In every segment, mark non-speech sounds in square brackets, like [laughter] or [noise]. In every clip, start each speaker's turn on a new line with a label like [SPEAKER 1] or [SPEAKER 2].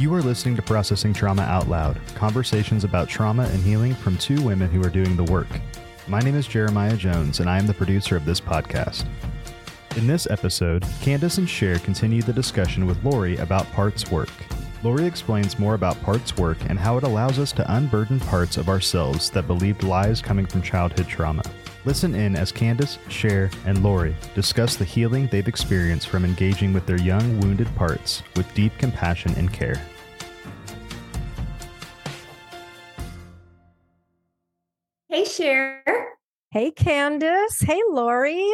[SPEAKER 1] You are listening to Processing Trauma Out Loud, conversations about trauma and healing from two women who are doing the work. My name is Jeremiah Jones, and I am the producer of this podcast. In this episode, Candace and Cher continue the discussion with Laurie about parts work. Laurie explains more about parts work and how it allows us to unburden parts of ourselves that believed lies coming from childhood trauma. Listen in as Candace, Cher, and Laurie discuss the healing they've experienced from engaging with their young, wounded parts with deep compassion and care.
[SPEAKER 2] Cher.
[SPEAKER 3] Hey, Candace. Hey, Laurie.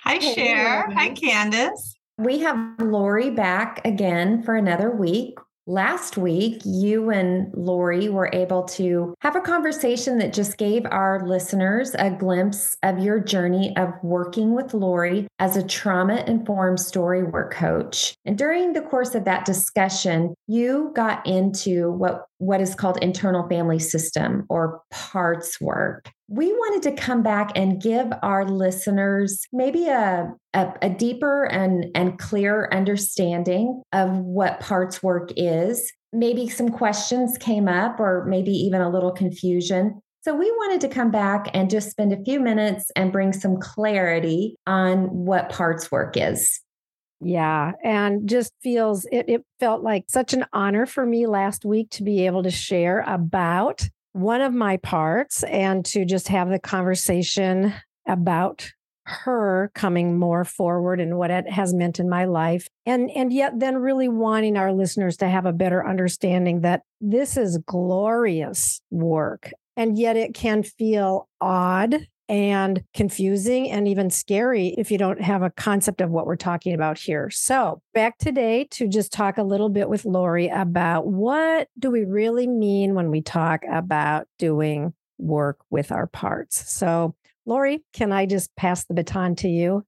[SPEAKER 4] Hi,
[SPEAKER 2] Hey,
[SPEAKER 4] Cher.
[SPEAKER 2] Laurie.
[SPEAKER 4] Hi, Candace.
[SPEAKER 2] We have Laurie back again for another week. Last week, you and Laurie were able to have a conversation that just gave our listeners a glimpse of your journey of working with Laurie as a trauma informed story work coach. And during the course of that discussion, you got into what, what is called internal family system or parts work. We wanted to come back and give our listeners maybe a, a, a deeper and, and clearer understanding of what parts work is. Maybe some questions came up, or maybe even a little confusion. So, we wanted to come back and just spend a few minutes and bring some clarity on what parts work is.
[SPEAKER 3] Yeah. And just feels, it, it felt like such an honor for me last week to be able to share about one of my parts and to just have the conversation about her coming more forward and what it has meant in my life. And and yet then really wanting our listeners to have a better understanding that this is glorious work. And yet it can feel odd and confusing and even scary if you don't have a concept of what we're talking about here. So, back today to just talk a little bit with Laurie about what do we really mean when we talk about doing work with our parts. So, Laurie, can I just pass the baton to you?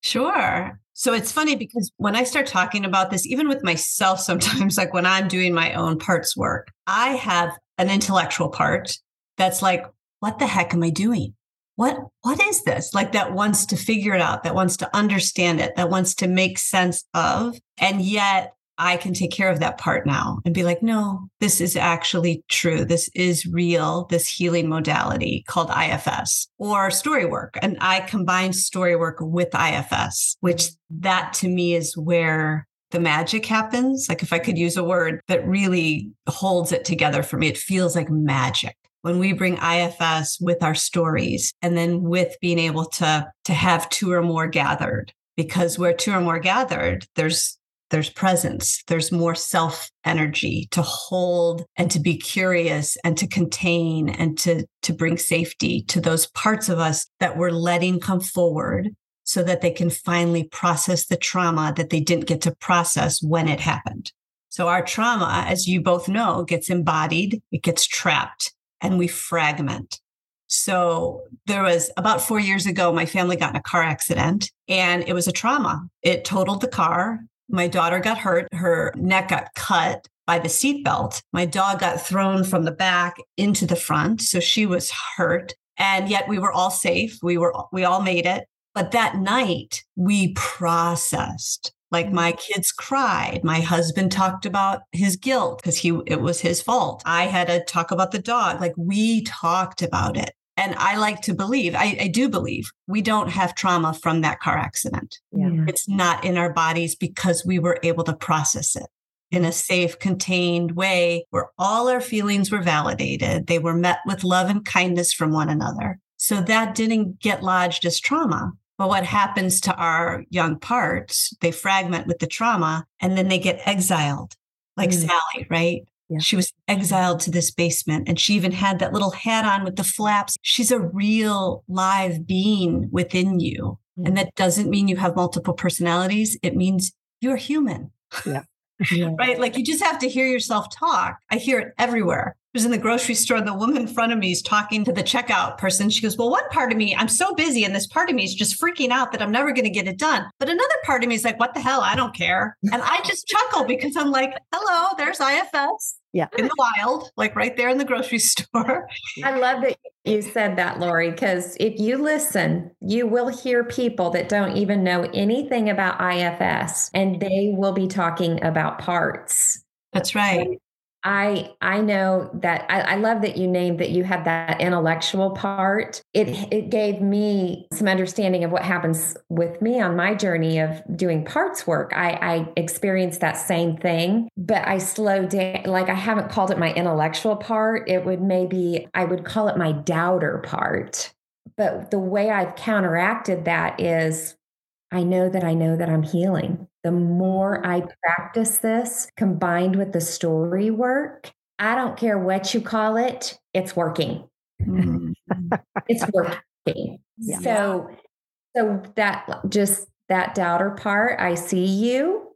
[SPEAKER 4] Sure. So it's funny because when I start talking about this, even with myself, sometimes, [laughs] like when I'm doing my own parts work, I have an intellectual part that's like, what the heck am I doing? What what is this? Like that wants to figure it out, that wants to understand it, that wants to make sense of. And yet I can take care of that part now and be like, no, this is actually true. This is real, this healing modality called IFS or story work. And I combine story work with IFS, which that to me is where the magic happens. Like if I could use a word that really holds it together for me, it feels like magic when we bring IFS with our stories and then with being able to to have two or more gathered because where two or more gathered there's there's presence there's more self energy to hold and to be curious and to contain and to to bring safety to those parts of us that we're letting come forward so that they can finally process the trauma that they didn't get to process when it happened. So our trauma as you both know gets embodied it gets trapped and we fragment. So there was about four years ago, my family got in a car accident and it was a trauma. It totaled the car. My daughter got hurt. Her neck got cut by the seatbelt. My dog got thrown from the back into the front. So she was hurt. And yet we were all safe. We were, we all made it. But that night we processed like my mm. kids cried. My husband talked about his guilt because he it was his fault. I had to talk about the dog. Like we talked about it. And I like to believe, I, I do believe we don't have trauma from that car accident.
[SPEAKER 3] Yeah.
[SPEAKER 4] It's not in our bodies because we were able to process it in a mm. safe, contained way where all our feelings were validated. They were met with love and kindness from one another. So that didn't get lodged as trauma. But what happens to our young parts, they fragment with the trauma and then they get exiled, like
[SPEAKER 3] Mm.
[SPEAKER 4] Sally, right?
[SPEAKER 3] Yeah.
[SPEAKER 4] She was exiled to this basement and she even had that little hat on with the flaps. She's a real live being within you.
[SPEAKER 3] Mm.
[SPEAKER 4] And that doesn't mean you have multiple personalities. It means you're human,
[SPEAKER 3] Yeah.
[SPEAKER 4] Right? Like you just have to hear yourself talk. I hear it everywhere. I was in the grocery store. The woman in front of me is talking to the checkout person. She goes, Well, one part of me, I'm so busy, and this part of me is just freaking out that I'm never going to get it done. But another part of me is like, What the hell? I don't care. And I just chuckle because I'm like, Hello, there's IFS
[SPEAKER 3] Yeah.
[SPEAKER 4] in the wild, like right there in the grocery [laughs] store.
[SPEAKER 2] I love that you said that, Laurie, because if you listen, you will hear people that don't even know anything about IFS and they will be talking about parts.
[SPEAKER 4] That's right.
[SPEAKER 2] I I know that I, I, love that you named that you had that intellectual part. It it gave me some understanding of what happens with me on my journey of doing parts work. I, I experienced that same thing, but I slowed down. Like I haven't called it my intellectual part. It would maybe I would call it my doubter part. But the way I've counteracted that is I know that I know that I'm healing. The more I practice this combined with the story work, I don't care what you call it, it's working. Mm-hmm. it's working. Yeah. So so that just that doubter part, I see you.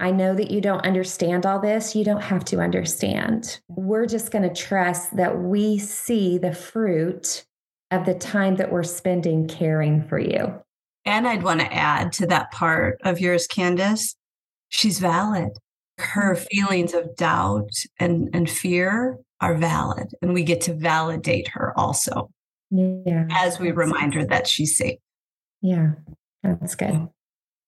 [SPEAKER 2] I know that you don't understand all this. You don't have to understand. We're just going to trust that we see the fruit of the time that we're spending caring for you.
[SPEAKER 4] And I'd want to add to that part of yours, Candace, she's valid. Her mm-hmm. feelings of doubt and, and fear are valid. And we get to validate her also yeah, as we remind her that she's safe.
[SPEAKER 2] Yeah, that's good.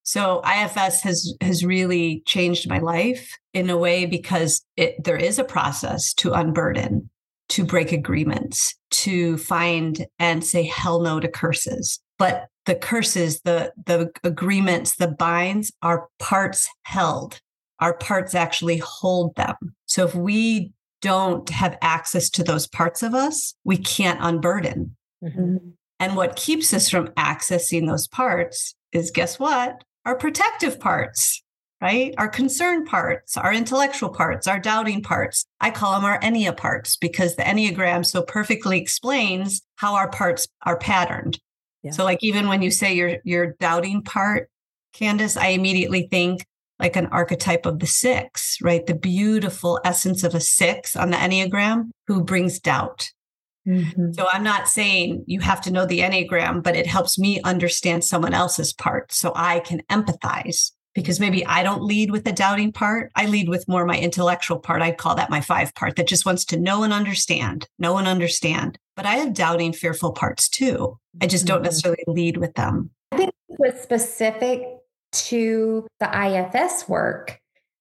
[SPEAKER 4] So IFS has has really changed my life in a way because it there is a process to unburden, to break agreements, to find and say hell no to curses. But the curses, the the agreements, the binds are parts held. Our parts actually hold them. So if we don't have access to those parts of us, we can't unburden. Mm-hmm. And what keeps us from accessing those parts is guess what? Our protective parts, right? Our concern parts, our intellectual parts, our doubting parts. I call them our Ennea parts because the Enneagram so perfectly explains how our parts are patterned. So like even when you say your your doubting part, Candace, I immediately think like an archetype of the six, right? The beautiful essence of a six on the Enneagram who brings doubt. Mm-hmm. So I'm not saying you have to know the Enneagram, but it helps me understand someone else's part so I can empathize because maybe I don't lead with the doubting part. I lead with more my intellectual part. I'd call that my five part that just wants to know and understand, know and understand. But I have doubting, fearful parts too. I just don't mm-hmm. necessarily lead with them.
[SPEAKER 2] I think it was specific to the IFS work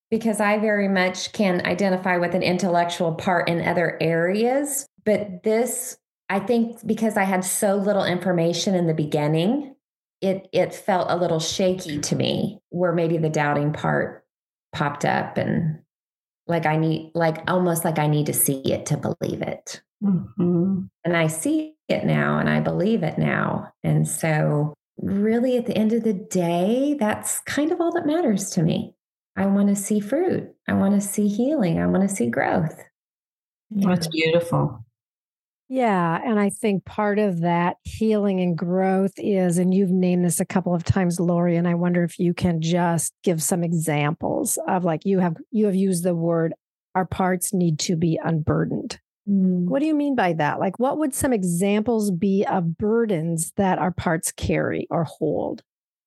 [SPEAKER 2] because I very much can identify with an intellectual part in other areas. But this, I think, because I had so little information in the beginning, it it felt a little shaky to me where maybe the doubting part popped up and like I need like almost like I need to see it to believe it. Mm-hmm. And I see it now and I believe it now. And so really at the end of the day, that's kind of all that matters to me. I want to see fruit. I want to see healing. I want to see growth.
[SPEAKER 4] Yeah. That's beautiful.
[SPEAKER 3] Yeah. And I think part of that healing and growth is, and you've named this a couple of times, Laurie, and I wonder if you can just give some examples of like you have you have used the word our parts need to be unburdened. Mm. What do you mean by that? Like what would some examples be of burdens that our parts carry or hold?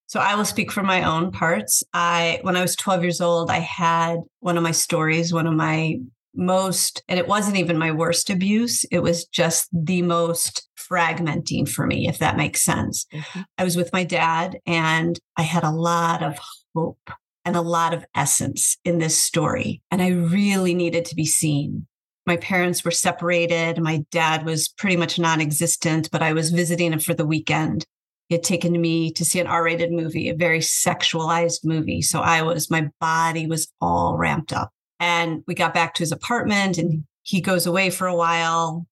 [SPEAKER 4] So I will speak for my own parts. I when I was 12 years old, I had one of my stories, one of my most, and it wasn't even my worst abuse. It was just the most fragmenting for me, if that makes sense. Mm-hmm. I was with my dad and I had a lot of hope and a lot of essence in this story. And I really needed to be seen. My parents were separated. My dad was pretty much non existent, but I was visiting him for the weekend. He had taken me to see an R rated movie, a very sexualized movie. So I was, my body was all ramped up. And we got back to his apartment and he goes away for a while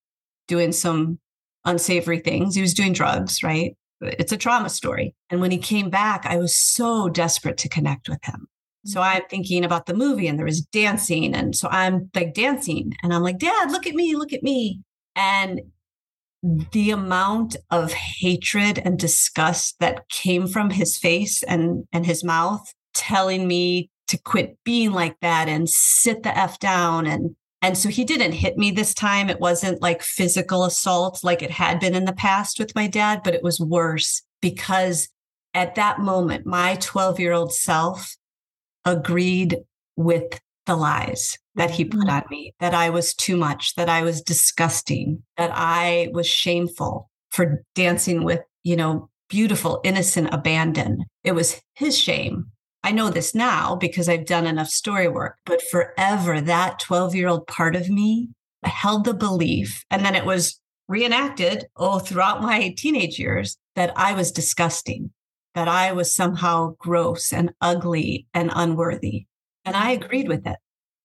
[SPEAKER 4] doing some unsavory things. He was doing drugs, right? It's a trauma story. And when he came back, I was so desperate to connect with him. So mm-hmm. I'm thinking about the movie and there was dancing. And so I'm like dancing and I'm like, Dad, look at me, look at me. And the amount of hatred and disgust that came from his face and, and his mouth telling me to quit being like that and sit the F down. And, and so he didn't hit me this time. It wasn't like physical assault like it had been in the past with my dad, but it was worse because at that moment, my 12 year old self agreed with the lies that he put mm-hmm. on me, that I was too much, that I was disgusting, that I was shameful for dancing with, you know, beautiful, innocent abandon. It was his shame I know this now because I've done enough story work, but forever that 12 year old part of me held the belief, and then it was reenacted oh throughout my teenage years that I was disgusting, that I was somehow gross and ugly and unworthy. And I agreed with it.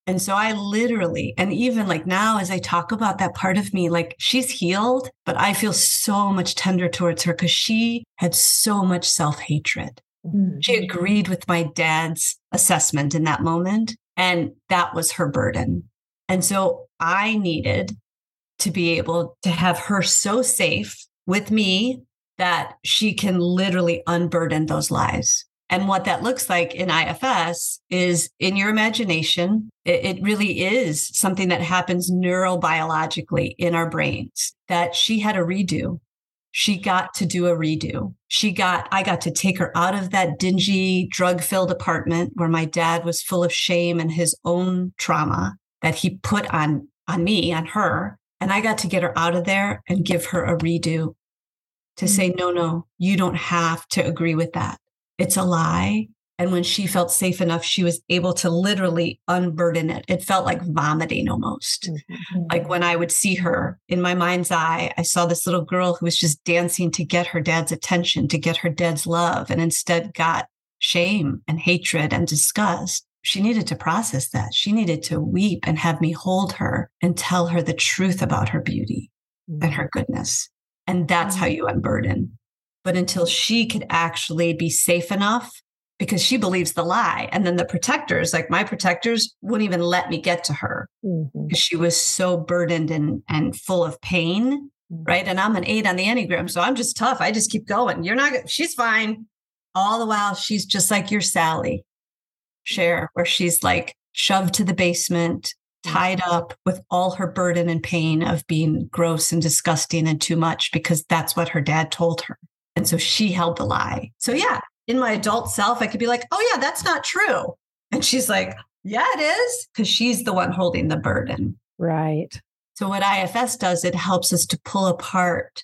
[SPEAKER 4] And so I literally, and even like now, as I talk about that part of me, like she's healed, but I feel so much tender towards her because she had so much self hatred. Mm-hmm. She agreed with my dad's assessment in that moment, and that was her burden. And so I needed to be able to have her so safe with me that she can literally unburden those lies. And what that looks like in IFS is in your imagination, it, it, really is something that happens neurobiologically in our brains that she had a redo. She got to do a redo. She got, I got to take her out of that dingy, drug filled apartment where my dad was full of shame and his own trauma that he put on, on me, on her. And I got to get her out of there and give her a redo to mm-hmm. say, no, no, you don't have to agree with that it's a lie. And when she felt safe enough, she was able to literally unburden it. It felt like vomiting almost. Mm-hmm. Like when I would see her in my mind's eye, I saw this little girl who was just dancing to get her dad's attention, to get her dad's love, and instead got shame and hatred and disgust. She needed to process that. She needed to weep and have me hold her and tell her the truth about her beauty mm-hmm. and her goodness. And that's how mm-hmm. you unburden but until she could actually be safe enough because she believes the lie. And then the protectors, like my protectors, wouldn't even let me get to her mm-hmm. because she was so burdened and, and full of pain. Mm-hmm. Right. And I'm an eight on the Enneagram. So I'm just tough. I just keep going. You're not, she's fine. All the while, she's just like your Sally Cher, where she's like shoved to the basement, mm-hmm. tied up with all her burden and pain of being gross and disgusting and too much because that's what her dad told her. And so she held the lie. So, yeah, in my adult self, I could be like, oh, yeah, that's not true. And she's like, yeah, it is, because she's the one holding the burden.
[SPEAKER 3] Right.
[SPEAKER 4] So, what IFS does, it helps us to pull apart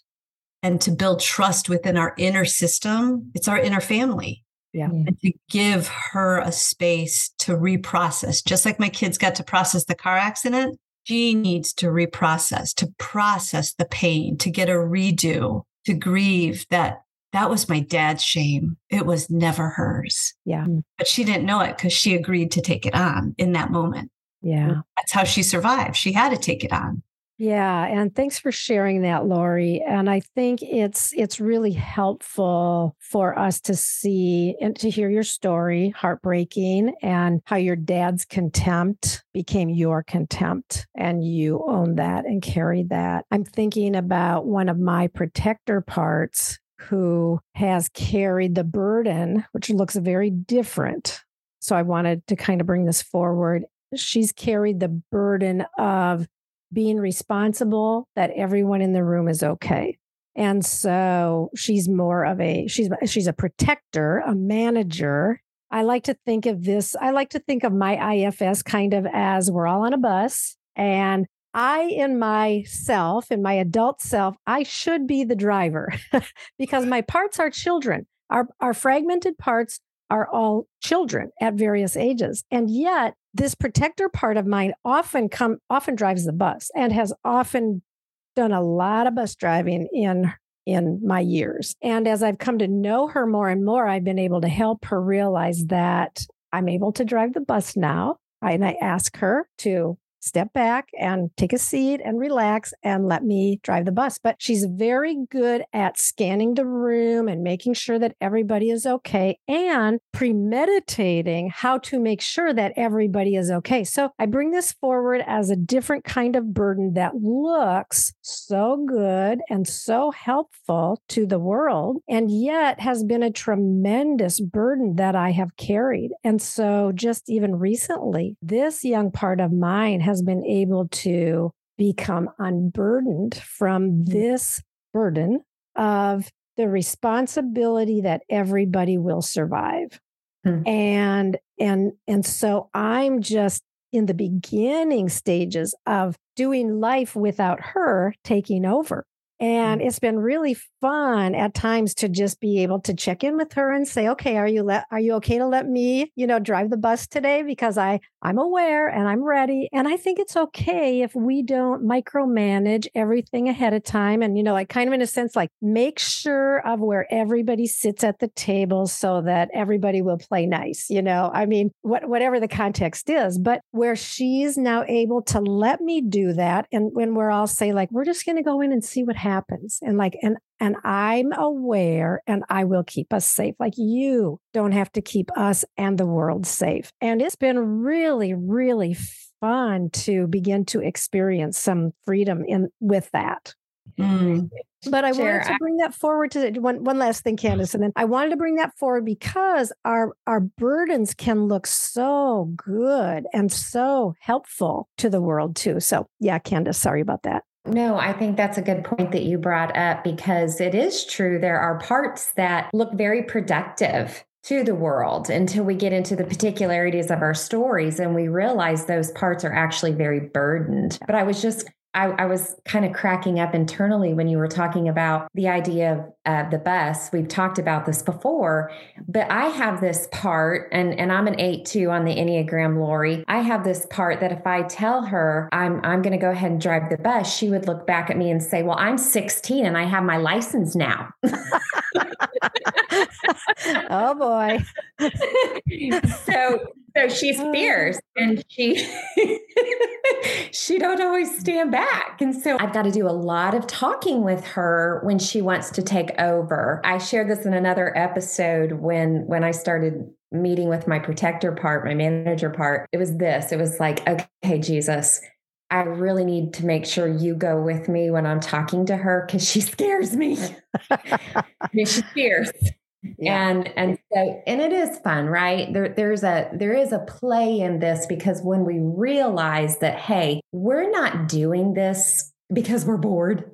[SPEAKER 4] and to build trust within our inner system. It's our inner family.
[SPEAKER 3] Yeah. Mm.
[SPEAKER 4] And to give her a space to reprocess, just like my kids got to process the car accident, she needs to reprocess, to process the pain, to get a redo, to grieve that that was my dad's shame. It was never hers.
[SPEAKER 3] Yeah. Mm.
[SPEAKER 4] But she didn't know it because she agreed to take it on in that moment.
[SPEAKER 3] Yeah. Mm.
[SPEAKER 4] That's how she survived. She had to take it on.
[SPEAKER 3] Yeah, and thanks for sharing that, Laurie. And I think it's it's really helpful for us to see and to hear your story, heartbreaking, and how your dad's contempt became your contempt, and you owned that and carried that. I'm thinking about one of my protector parts who has carried the burden, which looks very different. So I wanted to kind of bring this forward. She's carried the burden of being responsible that everyone in the room is okay. And so she's more of a she's she's a protector, a manager. I like to think of this I like to think of my IFS kind of as we're all on a bus and I in myself in my adult self I should be the driver [laughs] because my parts are children. Our our fragmented parts are all children at various ages. And yet this protector part of mine often come often drives the bus and has often done a lot of bus driving in in my years. And as I've come to know her more and more, I've been able to help her realize that I'm able to drive the bus now. and I ask her to step back and take a seat and relax and let me drive the bus. But she's very good at scanning the room and making sure that everybody is okay and premeditating how to make sure that everybody is okay. So I bring this forward as a different kind of burden that looks so good and so helpful to the world and yet has been a tremendous burden that I have carried. And so just even recently, this young part of mine has has been able to become unburdened from mm-hmm. this burden of the responsibility that everybody will survive. Hmm. And and and so I'm just in the beginning stages of doing life without her taking over. And mm. it's been really fun at times to just be able to check in with her and say, okay, are you let are you okay to let me, you know, drive the bus today? Because I I'm aware and I'm ready. And I think it's okay if we don't micromanage everything ahead of time. And, you know, like kind of in a sense, like make sure of where everybody sits at the table so that everybody will play nice. You know, I mean, what, whatever the context is, but where she's now able to let me do that. And when we're all say, like, we're just going to go in and see what happens. Happens and like, and and I'm aware and I will keep us safe. Like you don't have to keep us and the world safe. And it's been really, really fun to begin to experience some freedom in with that. Mm. But I sure. wanted to bring that forward to one one last thing, Candace, and then I wanted to bring that forward because our our burdens can look so good and so helpful to the world too. So yeah, Candace, sorry about that.
[SPEAKER 2] No, I think that's a good point that you brought up because it is true. There are parts that look very productive to the world until we get into the particularities of our stories and we realize those parts are actually very burdened. But I was just I, I, was kind of cracking up internally when you were talking about the idea of uh, the bus. We've talked about this before, but I have this part, and and I'm an eight two on the Enneagram, Laurie. I have this part that if I tell her I'm I'm going to go ahead and drive the bus, she would look back at me and say, "Well, I'm 16 and I have my license now." [laughs] [laughs]
[SPEAKER 3] oh boy. [laughs]
[SPEAKER 2] so so she's fierce and she [laughs] she don't always stand back and so i've got to do a lot of talking with her when she wants to take over i shared this in another episode when when i started meeting with my protector part my manager part it was this it was like okay jesus I really need to make sure you go with me when I'm talking to her because she scares me. [laughs] she's fierce. Yeah. And and so and it is fun, right? There there's a there is a play in this because when we realize that hey, we're not doing this because we're bored.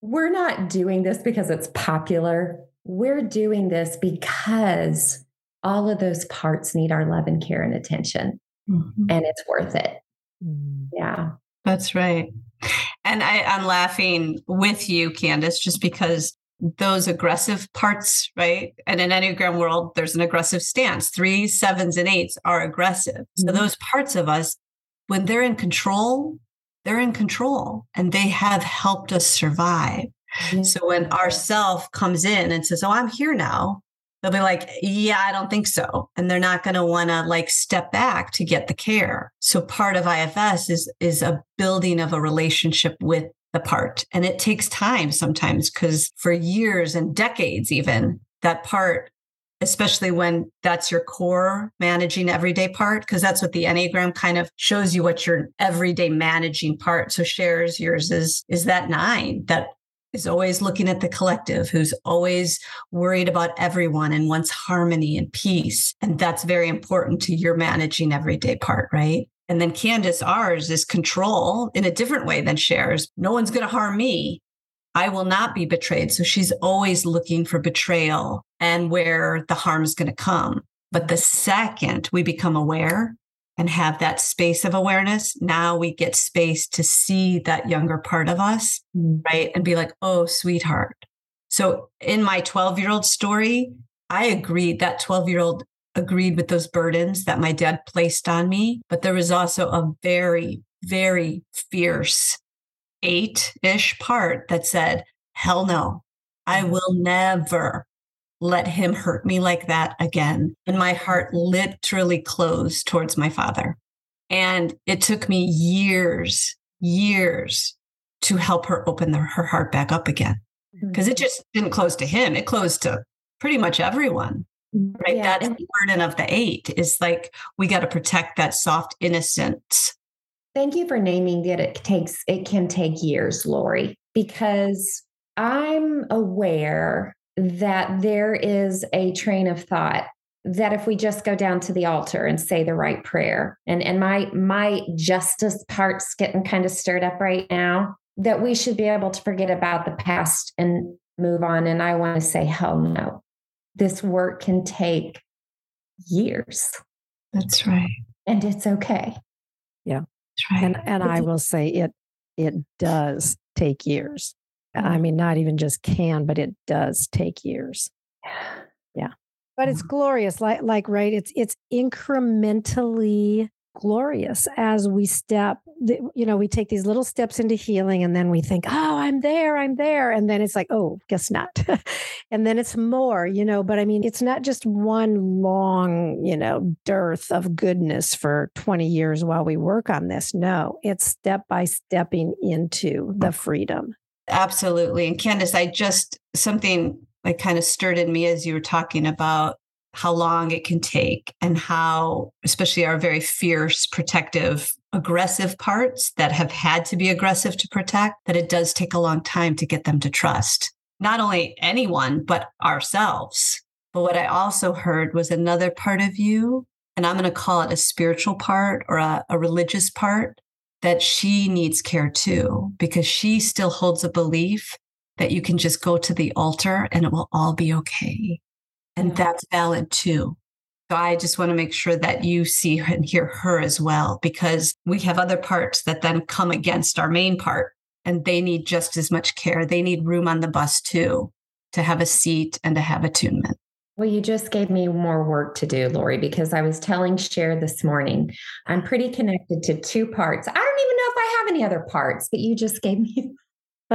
[SPEAKER 2] We're not doing this because it's popular. We're doing this because all of those parts need our love and care and attention. Mm-hmm. And it's worth it. Mm-hmm. Yeah.
[SPEAKER 4] That's right. And I, I'm laughing with you, Candace, just because those aggressive parts, right? And in Enneagram world, there's an aggressive stance. Three, sevens, and eights are aggressive. Mm-hmm. So those parts of us, when they're in control, they're in control and they have helped us survive. Mm-hmm. So when our self comes in and says, Oh, I'm here now, they'll be like, Yeah, I don't think so. And they're not going to want to like step back to get the care. So part of IFS is is a building of a relationship with the part. And it takes time sometimes because for years and decades, even that part, especially when that's your core managing everyday part, because that's what the Enneagram kind of shows you what your everyday managing part. So Cher's yours is is that nine that is always looking at the collective, who's always worried about everyone and wants harmony and peace. And that's very important to your managing everyday part, right? And then Candace, ours is control in a different way than Cher's. No one's going to harm me. I will not be betrayed. So she's always looking for betrayal and where the harm is going to come. But the second we become aware and have that space of awareness, now we get space to see that younger part of us, mm. right? And be like, oh, sweetheart. So in my 12 year old story, I agreed that 12 year old agreed with those burdens that my dad placed on me. But there was also a very, very fierce eight ish part that said, hell no, I mm-hmm. will never let him hurt me like that again. And my heart literally closed towards my father. And it took me years, years to help her open the, her heart back up again. Because it mm-hmm. just didn't close to him, it closed to pretty much everyone right yeah. that's the burden of the eight is like we got to protect that soft innocence.
[SPEAKER 2] Thank you for naming that it takes it can take years Laurie because i'm aware that there is a train of thought that if we just go down to the altar and say the right prayer and and my my justice part's getting kind of stirred up right now that we should be able to forget about the past and move on and i want to say hell no this work can take years.
[SPEAKER 4] That's right.
[SPEAKER 2] And it's okay.
[SPEAKER 3] Yeah. That's right. And and I will say it it does take years. I mm-hmm. mean, not even just can, but it does take years. Yeah. But it's mm-hmm. glorious. Like, like, right. It's, it's incrementally glorious as we step you know we take these little steps into healing and then we think oh i'm there i'm there. And then it's like oh guess not. [laughs] And then it's more you know but i mean it's not just one long you know dearth of goodness for 20 years while we work on this. No it's step by stepping into the mm. freedom.
[SPEAKER 4] Absolutely. And candace i just something like kind of stirred in me as you were talking about how long it can take and how especially our very fierce protective aggressive parts that have had to be aggressive to protect that it does take a long time to get them to trust. Not only anyone but ourselves. But what i also heard was another part of you and i'm going to call it a spiritual part or a, a religious part that she needs care too because she still holds a belief that you can just go to the altar and it will all be okay and yeah. that's valid too. So I just want to make sure that you see and hear her as well, because we have other parts that then come against our main part and they need just as much care. They need room on the bus too to have a seat and to have attunement.
[SPEAKER 2] Well, you just gave me more work to do, Laurie, because I was telling Cher this morning, I'm pretty connected to two parts. I don't even know if I have any other parts, but you just gave me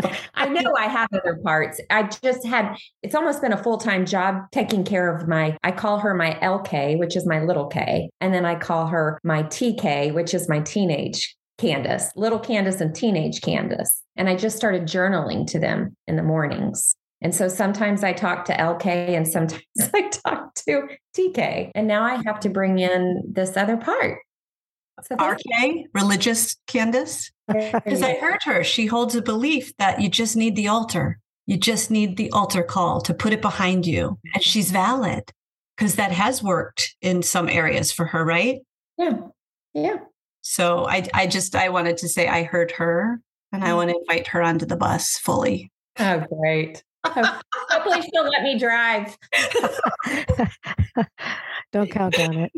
[SPEAKER 2] [laughs] I know I have other parts. I just had, it's almost been a full time job taking care of my, I call her my LK, which is my little K. And then I call her my TK, which is my teenage Candace, little Candace and teenage Candace. And I just started journaling to them in the mornings. And so sometimes I talk to LK and sometimes [laughs] I talk to TK. And now I have to bring in this other part.
[SPEAKER 4] RK, religious Candace? Because I heard her. She holds a belief that you just need the altar. You just need the altar call to put it behind you. And she's valid because that has worked in some areas for her, right?
[SPEAKER 2] Yeah. Yeah.
[SPEAKER 4] So I, I just, I wanted to say I heard her and I mm. want to invite her onto the bus fully.
[SPEAKER 2] Oh, great. Hopefully she'll let me drive. [laughs] [laughs]
[SPEAKER 3] Don't count on it.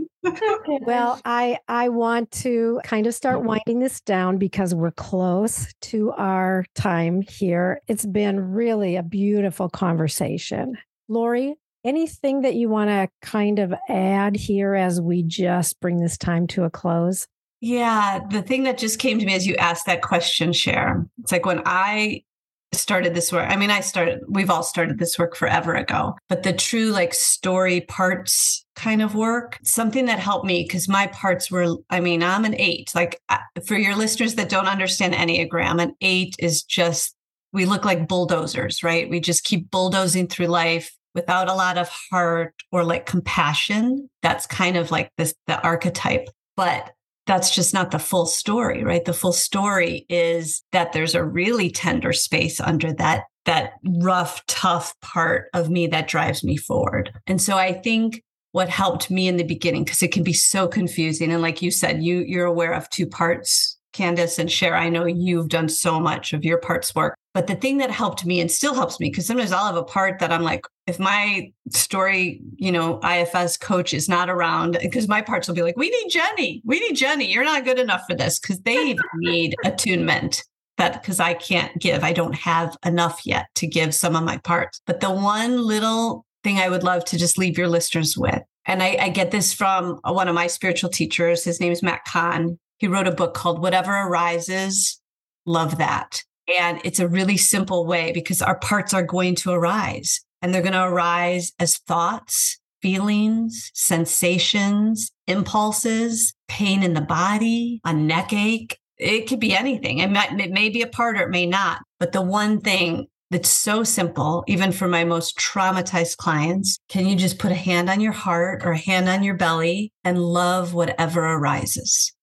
[SPEAKER 3] Well, I I want to kind of start mm-hmm. winding this down because we're close to our time here. It's been really a beautiful conversation. Laurie, anything that you want to kind of add here as we just bring this time to a close?
[SPEAKER 4] Yeah, the thing that just came to me as you asked that question, Cher, it's like when I started this work. I mean, I started, we've all started this work forever ago, but the true like story parts kind of work, something that helped me because my parts were, I mean, I'm an eight. Like for your listeners that don't understand Enneagram, an eight is just, we look like bulldozers, right? We just keep bulldozing through life without a lot of heart or like compassion. That's kind of like this, the archetype. But that's just not the full story, right? The full story is that there's a really tender space under that that rough, tough part of me that drives me forward. And so I think what helped me in the beginning, because it can be so confusing. And like you said, you you're aware of two parts, Candace and Cher. I know you've done so much of your parts work. But the thing that helped me and still helps me, because sometimes I'll have a part that I'm like, if my story, you know, IFS coach is not around, because my parts will be like, we need Jenny. We need Jenny. You're not good enough for this because they need attunement that because I can't give. I don't have enough yet to give some of my parts. But the one little thing I would love to just leave your listeners with, and I, I get this from one of my spiritual teachers. His name is Matt Kahn. He wrote a book called Whatever Arises, Love That. And it's a really simple way because our parts are going to arise and they're going to arise as thoughts, feelings, sensations, impulses, pain in the body, a neck ache. It could be anything. It, might, it may be a part or it may not. But the one thing that's so simple, even for my most traumatized clients, can you just put a hand on your heart or a hand on your belly and love whatever arises?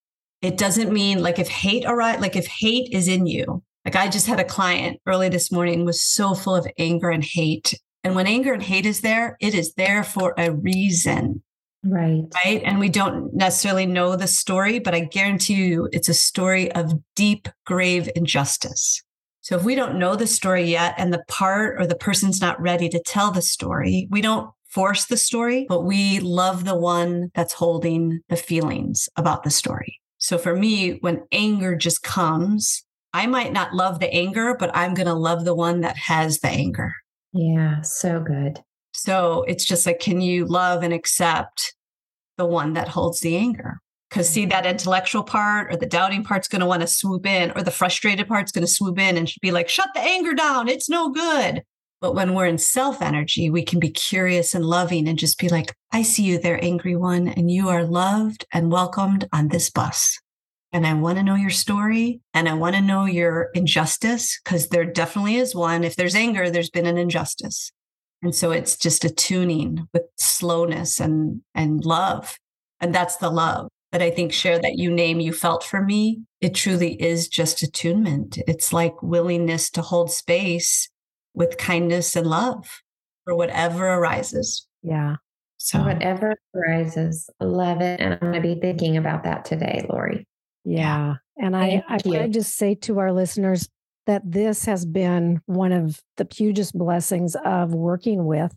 [SPEAKER 4] It doesn't mean like if hate arise, like if hate is in you, like I just had a client early this morning was so full of anger and hate. And when anger and hate is there, it is there for a reason.
[SPEAKER 2] Right.
[SPEAKER 4] Right. And we don't necessarily know the story, but I guarantee you it's a story of deep, grave injustice. So if we don't know the story yet and the part or the person's not ready to tell the story, we don't force the story, but we love the one that's holding the feelings about the story. So for me, when anger just comes, I might not love the anger, but I'm going to love the one that has the anger.
[SPEAKER 2] Yeah, so good.
[SPEAKER 4] So it's just like, can you love and accept the one that holds the anger? Because see, that mm-hmm. intellectual part or the doubting part's going to want to swoop in, or the frustrated part's going to swoop in and be like, shut the anger down. It's no good. But when we're in self energy, we can be curious and loving and just be like, I see you there, angry one, and you are loved and welcomed on this bus. And I want to know your story and I want to know your injustice because there definitely is one. If there's anger, there's been an injustice. And so it's just attuning with slowness and, and love. And that's the love that I think, Cher that you name you felt for me. It truly is just attunement. It's like willingness to hold space with kindness and love for whatever arises.
[SPEAKER 3] Yeah.
[SPEAKER 2] So whatever arises, love it. And I'm going to be thinking about that today, Laurie.
[SPEAKER 3] Yeah. And I, I, I just say to our listeners that this has been one of the hugest blessings of working with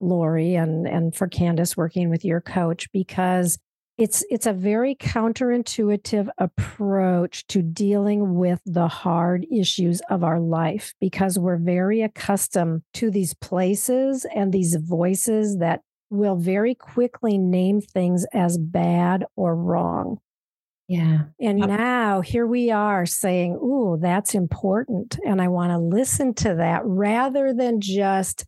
[SPEAKER 3] Laurie and, and for Candace working with your coach because it's it's a very counterintuitive approach to dealing with the hard issues of our life because we're very accustomed to these places and these voices that will very quickly name things as bad or wrong.
[SPEAKER 2] Yeah.
[SPEAKER 3] And now here we are saying, "Ooh, that's important and I want to listen to that rather than just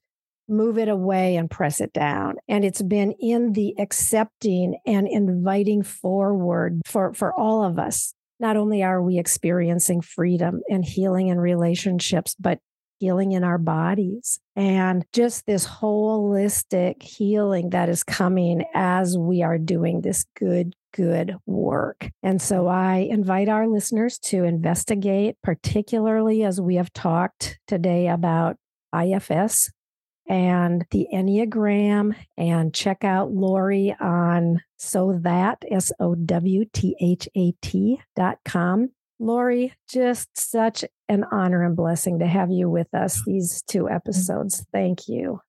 [SPEAKER 3] move it away and press it down. And it's been in the accepting and inviting forward for, for all of us. Not only are we experiencing freedom and healing in relationships, but healing in our bodies and just this holistic healing that is coming as we are doing this good, good work. And so I invite our listeners to investigate, particularly as we have talked today about IFS and the Enneagram and check out Laurie on so that S O W T H A T dot com. Laurie, just such an honor and blessing to have you with us these two episodes. Thank you.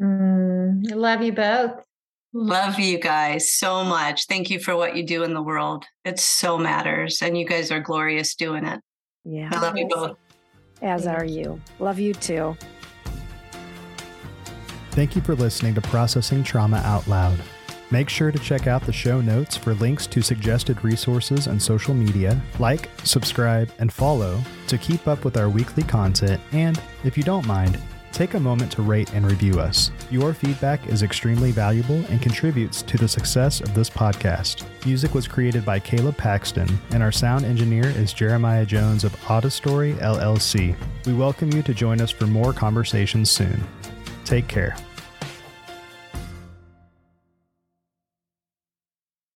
[SPEAKER 2] Mm, I love you both.
[SPEAKER 4] Love you guys so much. Thank you for what you do in the world. It so matters. And you guys are glorious doing it.
[SPEAKER 3] Yeah.
[SPEAKER 4] I love you both.
[SPEAKER 3] As are you. Love you too.
[SPEAKER 1] Thank you for listening to Processing Trauma Out Loud. Make sure to check out the show notes for links to suggested resources and social media. Like, subscribe, and follow to keep up with our weekly content. And if you don't mind, take a moment to rate and review us. Your feedback is extremely valuable and contributes to the success of this podcast. Music was created by Caleb Paxton, and our sound engineer is Jeremiah Jones of Audistory LLC. We welcome you to join us for more conversations soon. Take care.